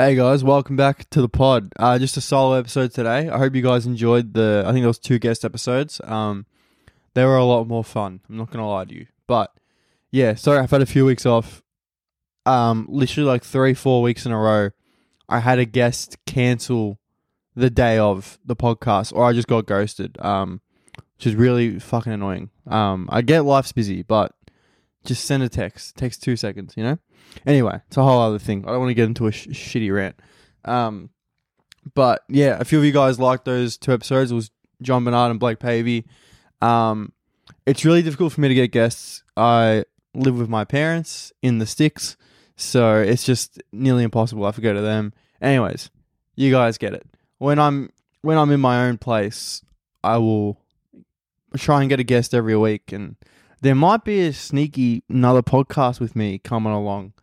Hey guys, welcome back to the pod. Uh, just a solo episode today. I hope you guys enjoyed the. I think there was two guest episodes. Um, they were a lot more fun. I'm not gonna lie to you, but yeah, sorry I've had a few weeks off. Um, literally like three, four weeks in a row, I had a guest cancel the day of the podcast, or I just got ghosted. Um, which is really fucking annoying. Um, I get life's busy, but just send a text. takes two seconds, you know. Anyway, it's a whole other thing. I don't want to get into a sh- shitty rant. Um, but yeah, a few of you guys liked those two episodes. It was John Bernard and Blake Pavey. Um, it's really difficult for me to get guests. I live with my parents in the sticks, so it's just nearly impossible. I to go to them. Anyways, you guys get it. When I'm when I'm in my own place, I will try and get a guest every week, and there might be a sneaky another podcast with me coming along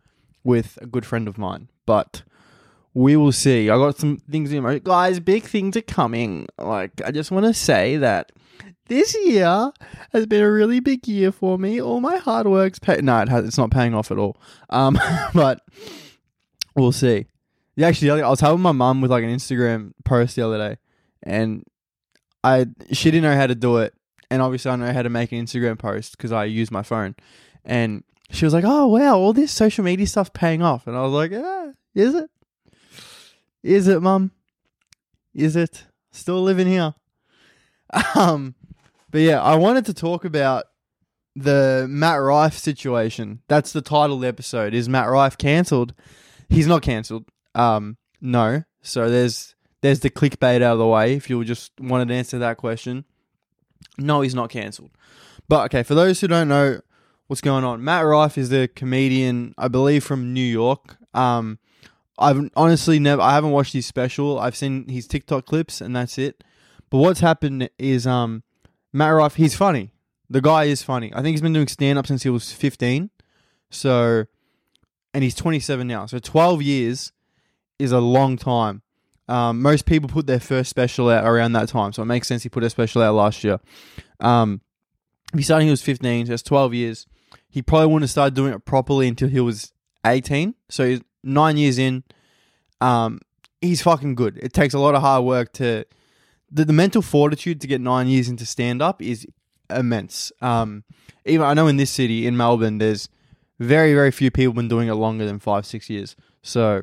with a good friend of mine, but we will see. I got some things in my guys. Big things are coming. Like I just want to say that this year has been a really big year for me. All my hard work's. No, it has, it's not paying off at all. Um, but we'll see. Yeah, actually, I was helping my mum with like an Instagram post the other day, and I she didn't know how to do it, and obviously I know how to make an Instagram post because I use my phone, and she was like, "Oh wow, all this social media stuff paying off," and I was like, "Yeah, is it? Is it, mum? Is it? Still living here?" Um, but yeah, I wanted to talk about the Matt Rife situation. That's the title of the episode. Is Matt Rife cancelled? He's not cancelled. Um, no. So there's there's the clickbait out of the way. If you just wanted to answer that question, no, he's not cancelled. But okay, for those who don't know what's going on, Matt Rife is the comedian, I believe, from New York. Um, I've honestly never, I haven't watched his special. I've seen his TikTok clips, and that's it. But what's happened is, um, Matt Rife, he's funny. The guy is funny. I think he's been doing stand up since he was 15. So, and he's 27 now. So 12 years is a long time. Um, most people put their first special out around that time, so it makes sense he put a special out last year. Um, he started he was 15, so that's 12 years. He probably wouldn't have started doing it properly until he was 18. So he's nine years in. Um, he's fucking good. It takes a lot of hard work to the, the mental fortitude to get nine years into stand up is immense. Um, even I know in this city in Melbourne, there's very very few people been doing it longer than five six years. So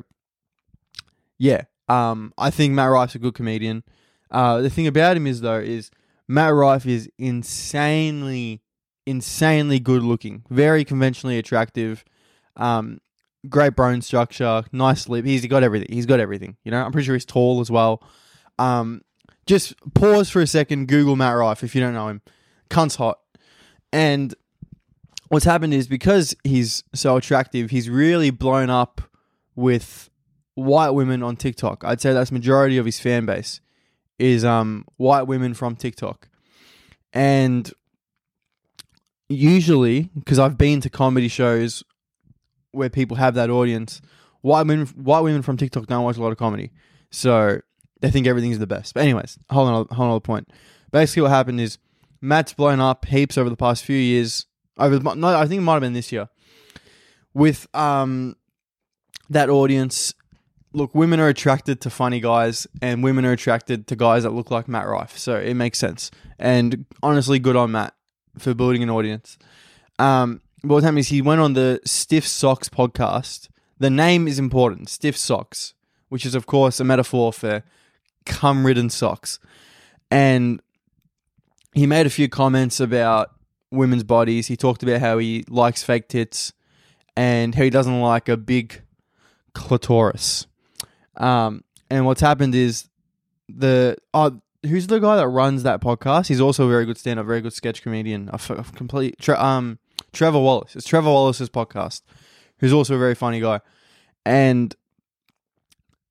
yeah, um, I think Matt Rife's a good comedian. Uh, the thing about him is though is Matt Rife is insanely insanely good looking, very conventionally attractive. Um, great bone structure, nice lip. He's got everything. He's got everything. You know, I'm pretty sure he's tall as well. Um, just pause for a second. Google Matt Rife if you don't know him. Cunt's hot. And what's happened is because he's so attractive, he's really blown up with white women on TikTok. I'd say that's majority of his fan base is um white women from TikTok. And usually, because I've been to comedy shows where people have that audience, white women white women from TikTok don't watch a lot of comedy. So they think everything's the best. But anyways, hold on, hold on. The point. Basically, what happened is Matt's blown up heaps over the past few years. Over no, I think it might have been this year with um that audience. Look, women are attracted to funny guys, and women are attracted to guys that look like Matt Rife. So it makes sense. And honestly, good on Matt for building an audience. Um, happened is he went on the Stiff Socks podcast. The name is important, Stiff Socks, which is of course a metaphor for cum ridden socks. And he made a few comments about women's bodies. He talked about how he likes fake tits and how he doesn't like a big clitoris. Um, and what's happened is the oh, who's the guy that runs that podcast? He's also a very good stand-up, very good sketch comedian. I complete tre- um Trevor Wallace. It's Trevor Wallace's podcast, who's also a very funny guy, and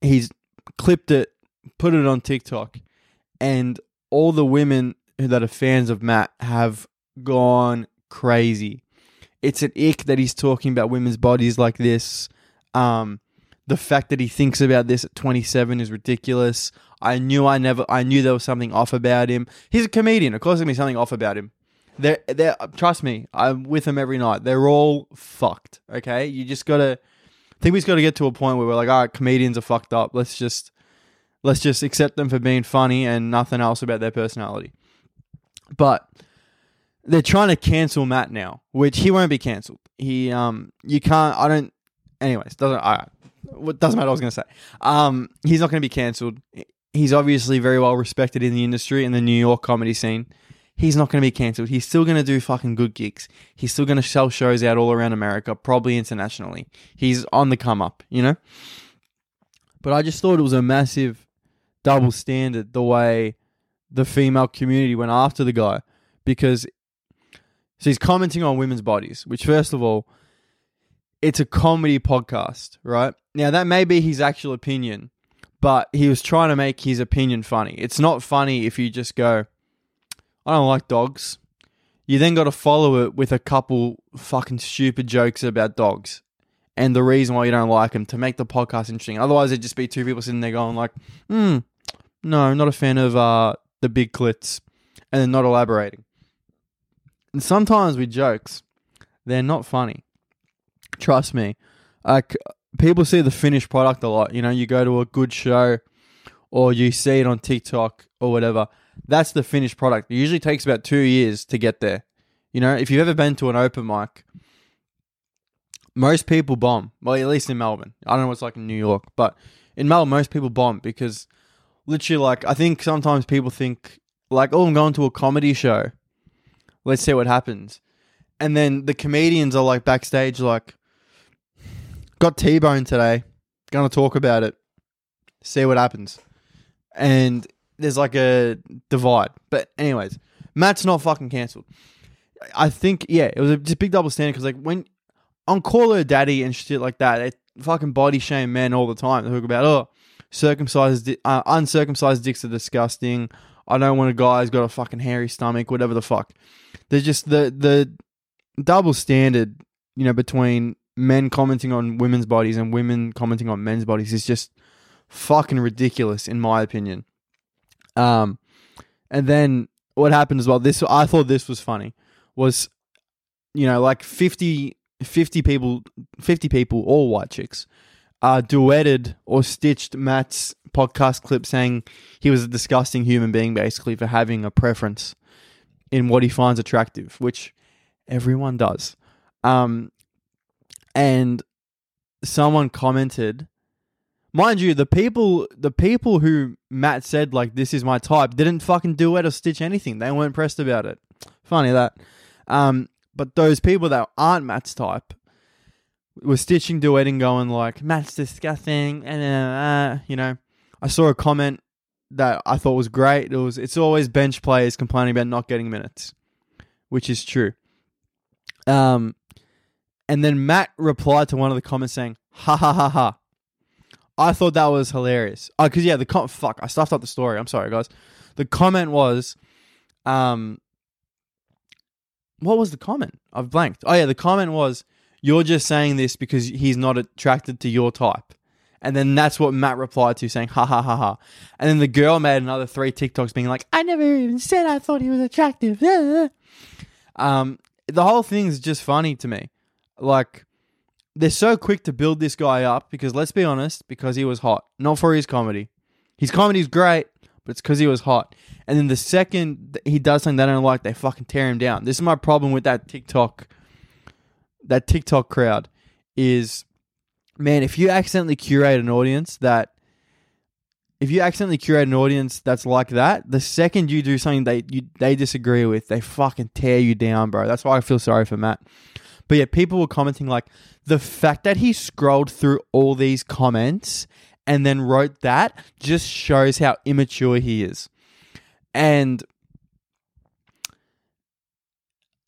he's clipped it put it on TikTok, and all the women that are fans of Matt have gone crazy. It's an ick that he's talking about women's bodies like this. Um, the fact that he thinks about this at 27 is ridiculous. I knew I never, I knew there was something off about him. He's a comedian. Of course, there's be something off about him. They're, they're, trust me, I'm with him every night. They're all fucked. Okay, you just gotta I think we have got to get to a point where we're like, all right, comedians are fucked up. Let's just let's just accept them for being funny and nothing else about their personality. But they're trying to cancel Matt now, which he won't be cancelled. He um you can't I don't anyways, doesn't I doesn't matter what I was gonna say. Um he's not gonna be cancelled. He's obviously very well respected in the industry in the New York comedy scene. He's not gonna be cancelled. He's still gonna do fucking good gigs. He's still gonna sell shows out all around America, probably internationally. He's on the come up, you know? But I just thought it was a massive double standard the way the female community went after the guy because so he's commenting on women's bodies, which first of all, it's a comedy podcast, right? Now that may be his actual opinion, but he was trying to make his opinion funny. It's not funny if you just go, I don't like dogs. You then got to follow it with a couple fucking stupid jokes about dogs and the reason why you don't like them to make the podcast interesting. Otherwise, it'd just be two people sitting there going like, "Hmm, no, not a fan of uh, the big clits," and then not elaborating. And sometimes with jokes, they're not funny. Trust me. Like people see the finished product a lot. You know, you go to a good show or you see it on TikTok or whatever. That's the finished product. It usually takes about two years to get there. You know, if you've ever been to an open mic, most people bomb. Well, at least in Melbourne. I don't know what's like in New York, but in Melbourne, most people bomb because literally, like, I think sometimes people think, like, oh, I'm going to a comedy show. Let's see what happens. And then the comedians are like backstage, like, got T Bone today. Gonna talk about it. See what happens. And there's like a divide. But, anyways, Matt's not fucking cancelled. I think, yeah, it was a just big double standard because, like, when on Call Her Daddy and shit like that, they fucking body shame men all the time. They talk about, oh, circumcised, uh, uncircumcised dicks are disgusting. I don't want a guy who's got a fucking hairy stomach, whatever the fuck. There's just the the double standard, you know, between men commenting on women's bodies and women commenting on men's bodies is just fucking ridiculous, in my opinion. Um, and then what happened as well? This I thought this was funny. Was you know like 50, 50 people, fifty people, all white chicks, uh, duetted or stitched Matt's podcast clip saying he was a disgusting human being, basically for having a preference in what he finds attractive, which everyone does. Um, and someone commented, mind you, the people, the people who Matt said like this is my type didn't fucking duet or stitch anything. They weren't pressed about it. Funny that. Um, but those people that aren't Matt's type were stitching, duetting, going like Matt's disgusting, and uh, uh, you know, I saw a comment that I thought was great. It was it's always bench players complaining about not getting minutes, which is true. Um, and then Matt replied to one of the comments saying, "Ha ha ha ha." I thought that was hilarious. Oh, because yeah, the com- fuck, I stuffed up the story. I'm sorry, guys. The comment was, um, what was the comment? I've blanked. Oh yeah, the comment was, "You're just saying this because he's not attracted to your type." And then that's what Matt replied to, saying, ha ha ha ha. And then the girl made another three TikToks being like, I never even said I thought he was attractive. um, the whole thing's just funny to me. Like, they're so quick to build this guy up because, let's be honest, because he was hot, not for his comedy. His comedy's great, but it's because he was hot. And then the second he does something they don't like, they fucking tear him down. This is my problem with that TikTok, that TikTok crowd is man, if you accidentally curate an audience that if you accidentally curate an audience that's like that, the second you do something they you, they disagree with, they fucking tear you down, bro. That's why I feel sorry for Matt. But yeah, people were commenting like the fact that he scrolled through all these comments and then wrote that just shows how immature he is. And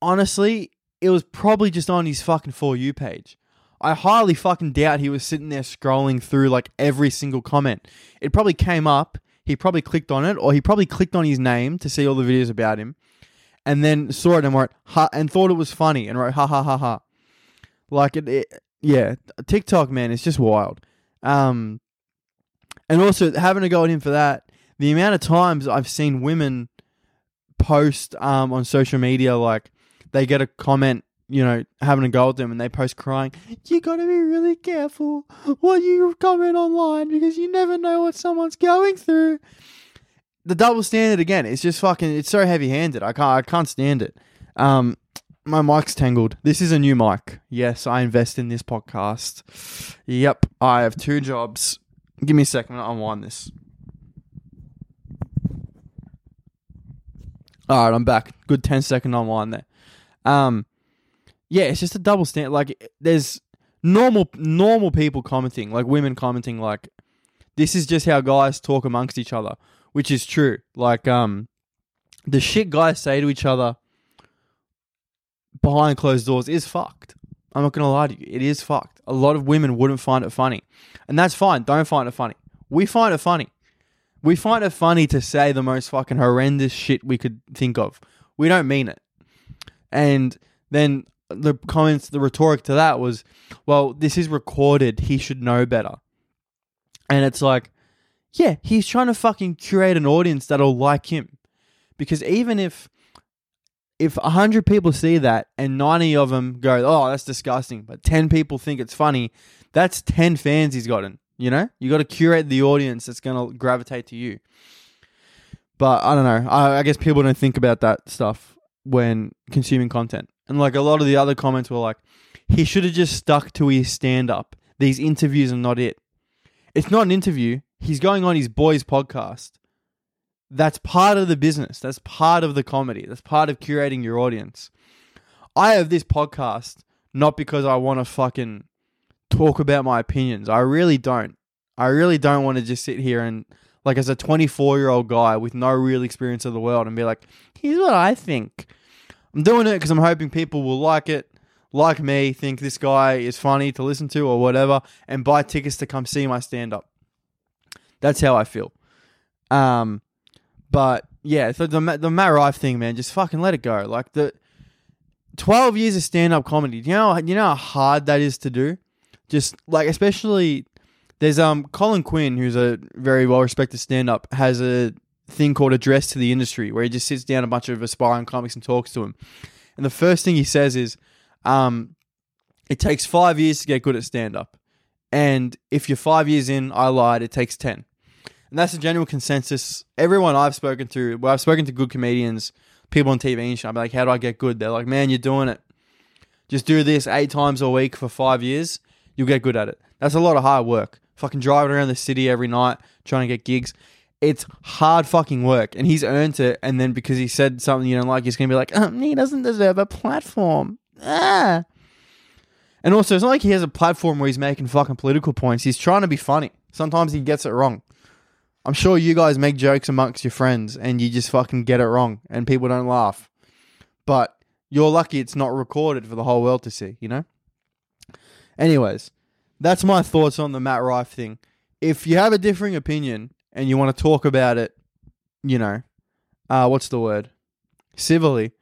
honestly, it was probably just on his fucking for you page. I highly fucking doubt he was sitting there scrolling through like every single comment. It probably came up, he probably clicked on it, or he probably clicked on his name to see all the videos about him, and then saw it and wrote ha and thought it was funny and wrote ha ha ha ha. Like it, it yeah, TikTok man, it's just wild. Um, and also having to go at him for that, the amount of times I've seen women post um on social media like they get a comment you know, having a go at them and they post crying, you got to be really careful what you comment online because you never know what someone's going through. The double standard again, it's just fucking, it's so heavy handed. I can't, I can't stand it. Um, my mic's tangled. This is a new mic. Yes, I invest in this podcast. Yep, I have two jobs. Give me a second, I'll unwind this. All right, I'm back. Good 10 second unwind there. Um, yeah, it's just a double standard. Like, there's normal normal people commenting, like women commenting, like this is just how guys talk amongst each other, which is true. Like, um, the shit guys say to each other behind closed doors is fucked. I'm not gonna lie to you, it is fucked. A lot of women wouldn't find it funny, and that's fine. Don't find it funny. We find it funny. We find it funny to say the most fucking horrendous shit we could think of. We don't mean it. And then the comments, the rhetoric to that was, well, this is recorded. He should know better. And it's like, yeah, he's trying to fucking curate an audience that'll like him. Because even if if 100 people see that and 90 of them go, oh, that's disgusting, but 10 people think it's funny, that's 10 fans he's gotten. You know, you got to curate the audience that's going to gravitate to you. But I don't know. I, I guess people don't think about that stuff when consuming content. And like a lot of the other comments were like, he should have just stuck to his stand up. These interviews are not it. It's not an interview. He's going on his boys' podcast. That's part of the business. That's part of the comedy. That's part of curating your audience. I have this podcast not because I want to fucking talk about my opinions. I really don't. I really don't want to just sit here and like as a 24 year old guy with no real experience of the world and be like, here's what I think. I'm doing it because I'm hoping people will like it, like me, think this guy is funny to listen to or whatever, and buy tickets to come see my stand up. That's how I feel. Um, but yeah, so the the Matt Rife thing, man, just fucking let it go. Like the 12 years of stand up comedy. You know you know how hard that is to do? just like especially there's um Colin Quinn, who's a very well respected stand up, has a thing called Address to the Industry, where he just sits down a bunch of aspiring comics and talks to them. And the first thing he says is, um, it takes five years to get good at stand up. And if you're five years in, I lied, it takes 10. And that's the general consensus. Everyone I've spoken to, well, I've spoken to good comedians, people on TV and shit. I'm like, how do I get good? They're like, man, you're doing it. Just do this eight times a week for five years you'll get good at it. That's a lot of hard work. Fucking driving around the city every night trying to get gigs. It's hard fucking work, and he's earned it. And then because he said something you don't like, he's gonna be like, um, he doesn't deserve a platform. Ah. And also, it's not like he has a platform where he's making fucking political points. He's trying to be funny. Sometimes he gets it wrong. I'm sure you guys make jokes amongst your friends and you just fucking get it wrong and people don't laugh. But you're lucky it's not recorded for the whole world to see, you know? Anyways, that's my thoughts on the Matt Rife thing. If you have a differing opinion and you want to talk about it, you know, uh, what's the word? Civilly,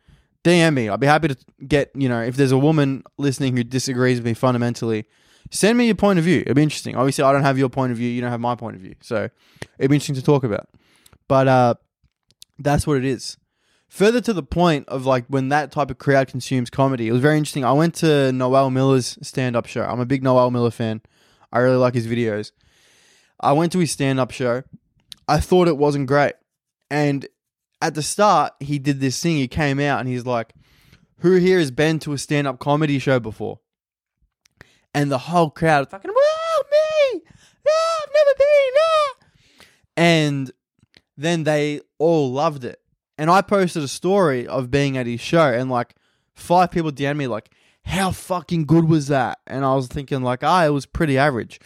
DM me. I'll be happy to get, you know, if there's a woman listening who disagrees with me fundamentally, send me your point of view. It'd be interesting. Obviously, I don't have your point of view. You don't have my point of view. So it'd be interesting to talk about. But uh, that's what it is further to the point of like when that type of crowd consumes comedy, it was very interesting. I went to Noel Miller's stand up show. I'm a big Noel Miller fan. I really like his videos. I went to his stand up show. I thought it wasn't great. And at the start, he did this thing. He came out and he's like, Who here has been to a stand up comedy show before? And the whole crowd fucking, Whoa, me! No, I've never been. No. And then they all loved it and I posted a story of being at his show, and like five people DM'd me like, "How fucking good was that?" And I was thinking like, "Ah, it was pretty average."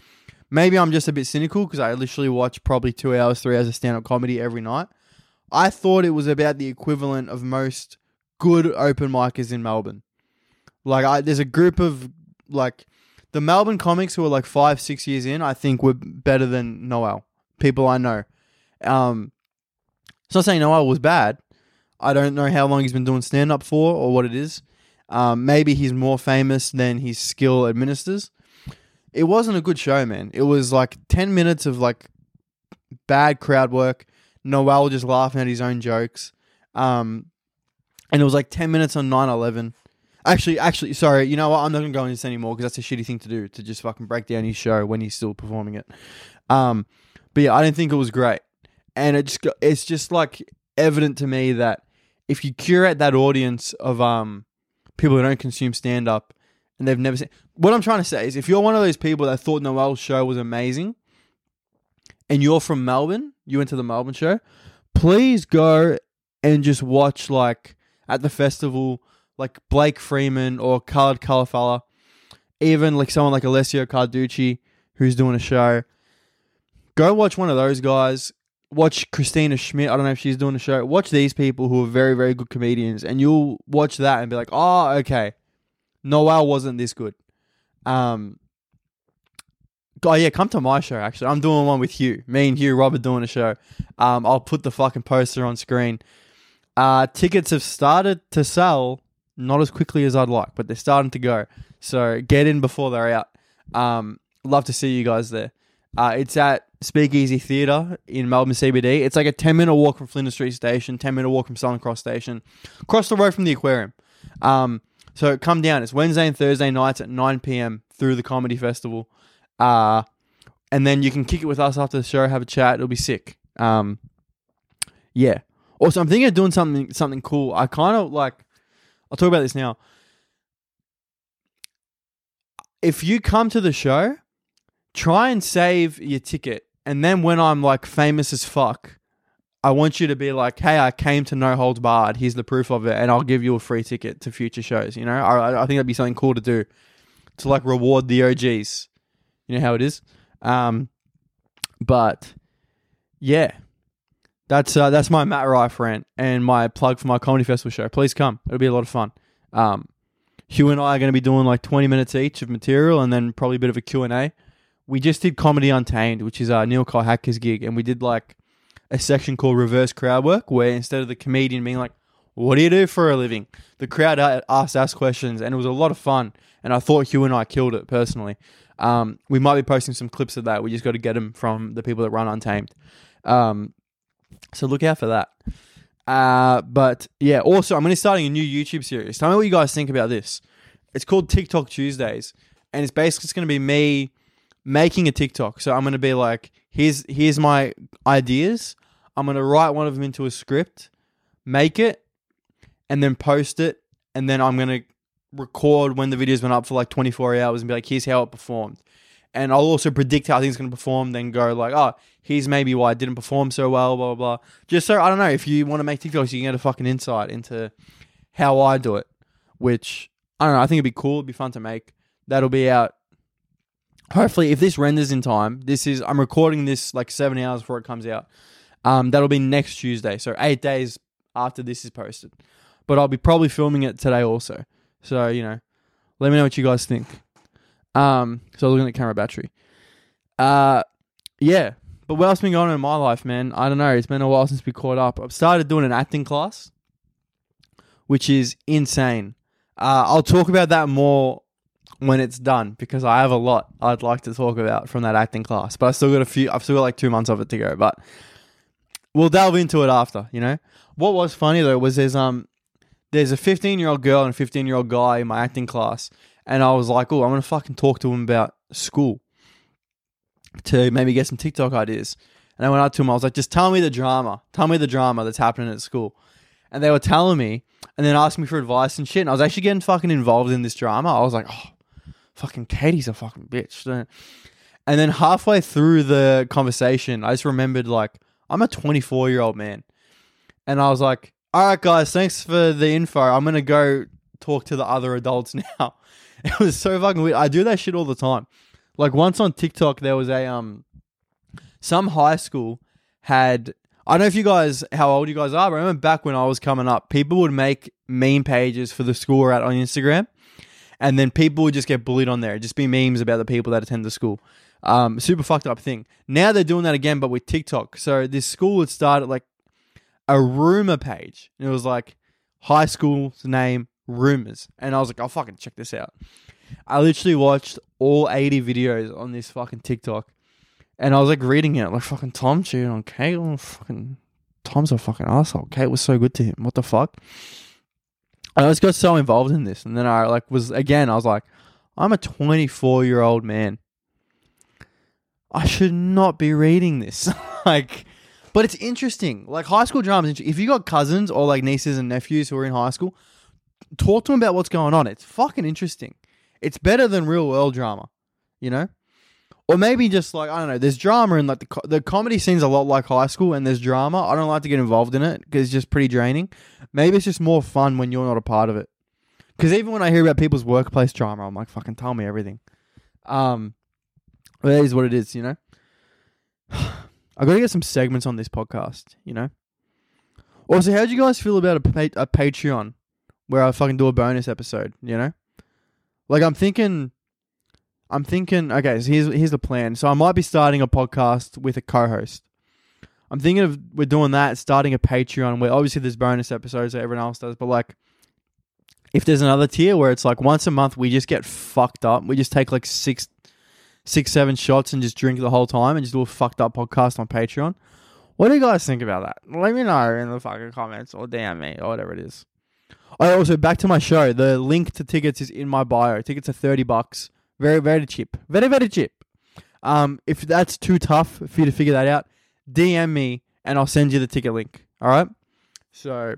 Maybe I'm just a bit cynical because I literally watch probably two hours, three hours of stand up comedy every night. I thought it was about the equivalent of most good open micers in Melbourne. Like, I, there's a group of like the Melbourne comics who are like five, six years in. I think were better than Noel. People I know. Um, it's not saying Noel was bad. I don't know how long he's been doing stand up for or what it is. Um, maybe he's more famous than his skill administers. It wasn't a good show, man. It was like 10 minutes of like bad crowd work. Noel just laughing at his own jokes. Um, and it was like 10 minutes on 9 11. Actually, actually, sorry. You know what? I'm not gonna go into this anymore because that's a shitty thing to do to just fucking break down his show when he's still performing it. Um, but yeah, I didn't think it was great, and it just it's just like evident to me that if you curate that audience of um people who don't consume stand up and they've never seen, what I'm trying to say is if you're one of those people that thought Noel's show was amazing, and you're from Melbourne, you went to the Melbourne show, please go and just watch like at the festival like Blake Freeman or Khaled Khalafalla, even like someone like Alessio Carducci who's doing a show. Go watch one of those guys. Watch Christina Schmidt. I don't know if she's doing a show. Watch these people who are very, very good comedians, and you'll watch that and be like, "Oh, okay, Noel wasn't this good." Um, Oh yeah, come to my show. Actually, I'm doing one with Hugh. Me and Hugh Robert doing a show. Um, I'll put the fucking poster on screen. Uh, tickets have started to sell, not as quickly as I'd like, but they're starting to go. So get in before they're out. Um, love to see you guys there. Uh, it's at Speakeasy Theatre in Melbourne CBD. It's like a 10 minute walk from Flinders Street Station, 10 minute walk from Southern Cross Station, across the road from the aquarium. Um, so come down. It's Wednesday and Thursday nights at 9 p.m. through the Comedy Festival. Uh, and then you can kick it with us after the show, have a chat. It'll be sick. Um, yeah. Also, I'm thinking of doing something something cool. I kind of like. I'll talk about this now. If you come to the show, try and save your ticket, and then when I'm like famous as fuck, I want you to be like, "Hey, I came to No Holds Barred. Here's the proof of it, and I'll give you a free ticket to future shows." You know, I, I think that'd be something cool to do, to like reward the OGs. You know how it is. Um, but yeah, that's uh, that's my Matt Rife rant and my plug for my comedy festival show. Please come; it'll be a lot of fun. Um, Hugh and I are going to be doing like twenty minutes each of material, and then probably a bit of a Q and A. We just did comedy untamed, which is uh, Neil Kyle Hacker's gig, and we did like a section called reverse crowd work, where instead of the comedian being like, "What do you do for a living?" the crowd asked us questions, and it was a lot of fun. And I thought Hugh and I killed it personally. Um, we might be posting some clips of that. We just got to get them from the people that run Untamed. Um, so look out for that. Uh, but yeah, also I'm going to be starting a new YouTube series. Tell me what you guys think about this. It's called TikTok Tuesdays, and it's basically just going to be me making a TikTok. So I'm going to be like, here's here's my ideas. I'm going to write one of them into a script, make it, and then post it, and then I'm going to record when the video's been up for like 24 hours and be like, here's how it performed. And I'll also predict how things going to perform, then go like, oh, here's maybe why it didn't perform so well, blah, blah, blah. Just so, I don't know, if you want to make TikToks, you can get a fucking insight into how I do it, which, I don't know, I think it'd be cool. It'd be fun to make. That'll be out. Hopefully, if this renders in time, this is, I'm recording this like seven hours before it comes out. Um, that'll be next Tuesday. So eight days after this is posted. But I'll be probably filming it today also. So, you know, let me know what you guys think. Um, so looking at camera battery. Uh, yeah. But what else been going on in my life, man? I don't know. It's been a while since we caught up. I've started doing an acting class, which is insane. Uh, I'll talk about that more when it's done because I have a lot I'd like to talk about from that acting class. But I still got a few. I've still got like two months of it to go. But we'll delve into it after. You know what was funny though was there's um there's a 15 year old girl and a 15 year old guy in my acting class, and I was like, oh, I'm gonna fucking talk to him about school to maybe get some TikTok ideas. And I went up to him, I was like, just tell me the drama, tell me the drama that's happening at school. And they were telling me, and then asking me for advice and shit. And I was actually getting fucking involved in this drama. I was like, oh, fucking Katie's a fucking bitch. And then halfway through the conversation, I just remembered like I'm a 24 year old man, and I was like, all right, guys, thanks for the info. I'm gonna go talk to the other adults now. It was so fucking weird. I do that shit all the time. Like once on TikTok, there was a um, some high school had. I don't know if you guys how old you guys are. But I remember back when I was coming up, people would make meme pages for the school we're at on Instagram, and then people would just get bullied on there. It'd just be memes about the people that attend the school. Um, super fucked up thing. Now they're doing that again, but with TikTok. So this school had started like a rumor page. And it was like high school's name rumors. And I was like, I'll fucking check this out. I literally watched all 80 videos on this fucking TikTok. And I was like reading it, like fucking Tom cheating on Kate. Oh, fucking Tom's a fucking asshole. Kate was so good to him. What the fuck? I just got so involved in this, and then I like was again. I was like, I'm a 24 year old man. I should not be reading this. like, but it's interesting. Like high school drama. If you got cousins or like nieces and nephews who are in high school, talk to them about what's going on. It's fucking interesting. It's better than real world drama, you know. Or maybe just like I don't know. There's drama in like the co- the comedy scene's a lot like high school, and there's drama. I don't like to get involved in it because it's just pretty draining. Maybe it's just more fun when you're not a part of it. Because even when I hear about people's workplace drama, I'm like, fucking tell me everything. Um, but it is what it is, you know. I got to get some segments on this podcast, you know. Also, how do you guys feel about a, pa- a Patreon where I fucking do a bonus episode? You know, like I'm thinking, I'm thinking. Okay, so here's here's the plan. So I might be starting a podcast with a co-host. I'm thinking of we're doing that, starting a Patreon where obviously there's bonus episodes that everyone else does, but like if there's another tier where it's like once a month we just get fucked up, we just take like six, six, seven shots and just drink the whole time and just do a fucked up podcast on Patreon. What do you guys think about that? Let me know in the fucking comments or DM me or whatever it is. I also back to my show. The link to tickets is in my bio. Tickets are thirty bucks. Very very cheap. Very very cheap. Um, if that's too tough for you to figure that out, DM me and I'll send you the ticket link. All right. So,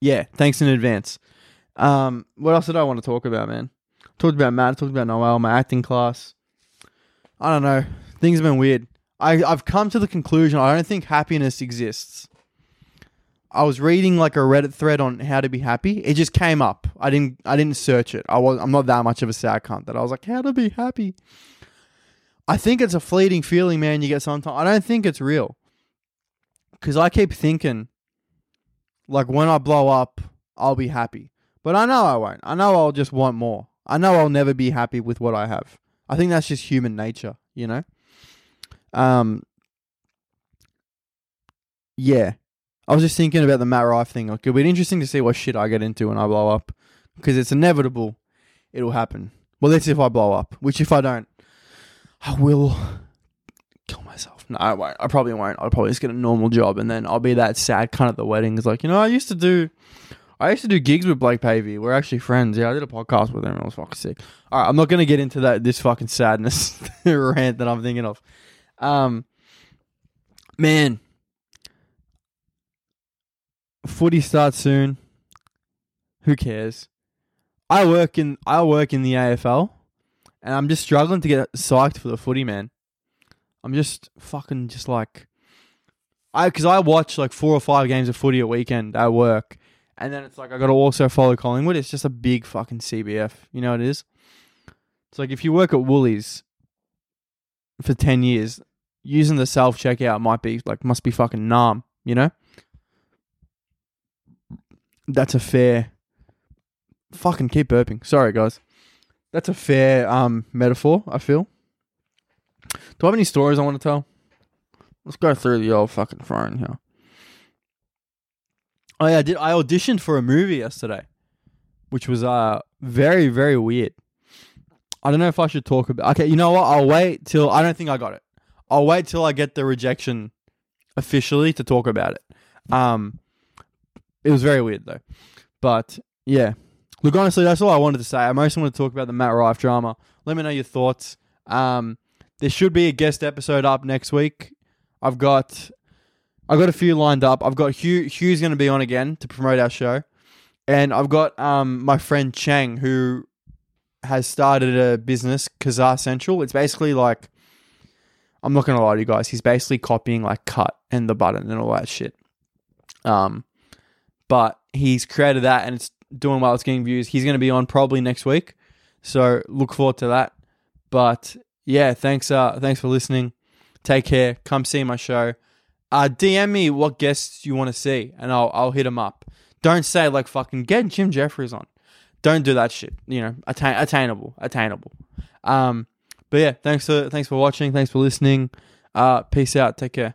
yeah, thanks in advance. Um, what else did I want to talk about, man? Talked about Matt. Talked about Noel, my acting class. I don't know. Things have been weird. I I've come to the conclusion I don't think happiness exists. I was reading like a Reddit thread on how to be happy. It just came up. I didn't I didn't search it. I was I'm not that much of a sad cunt that I was like how to be happy. I think it's a fleeting feeling, man. You get sometimes. I don't think it's real. Cause I keep thinking, like when I blow up, I'll be happy. But I know I won't. I know I'll just want more. I know I'll never be happy with what I have. I think that's just human nature, you know. Um. Yeah, I was just thinking about the Matt Rife thing. Like, it'll be interesting to see what shit I get into when I blow up, because it's inevitable. It'll happen. Well, that's if I blow up. Which, if I don't, I will kill myself. No, I won't. I probably won't. I'll probably just get a normal job, and then I'll be that sad cunt at the wedding. It's like, you know, I used to do, I used to do gigs with Blake Pavey. We're actually friends. Yeah, I did a podcast with him. It was fucking sick. All right, I'm not gonna get into that this fucking sadness rant that I'm thinking of. Um, man, footy starts soon. Who cares? I work in I work in the AFL, and I'm just struggling to get psyched for the footy, man. I'm just fucking just like I because I watch like four or five games of footy a weekend at work, and then it's like I got to also follow Collingwood. It's just a big fucking CBF. You know what it is? It's like if you work at Woolies for ten years, using the self checkout might be like must be fucking numb. You know? That's a fair. Fucking keep burping. Sorry, guys. That's a fair um metaphor. I feel. Do I have any stories I want to tell? Let's go through the old fucking phone here. Oh yeah, I did. I auditioned for a movie yesterday, which was uh very very weird. I don't know if I should talk about. Okay, you know what? I'll wait till. I don't think I got it. I'll wait till I get the rejection officially to talk about it. Um, it was very weird though, but yeah. Look, honestly, that's all I wanted to say. I mostly want to talk about the Matt Rife drama. Let me know your thoughts. Um, there should be a guest episode up next week. I've got I've got a few lined up. I've got Hugh Hugh's going to be on again to promote our show. And I've got um my friend Chang who has started a business, Kazaa Central. It's basically like I'm not going to lie to you guys. He's basically copying like cut and the button and all that shit. Um but he's created that and it's doing well. It's getting views. He's going to be on probably next week. So look forward to that. But yeah, thanks. Uh, thanks for listening. Take care. Come see my show. Uh, DM me what guests you want to see, and I'll I'll hit them up. Don't say like fucking get Jim Jefferies on. Don't do that shit. You know, attain- attainable, attainable. Um, but yeah, thanks for thanks for watching. Thanks for listening. Uh, peace out. Take care.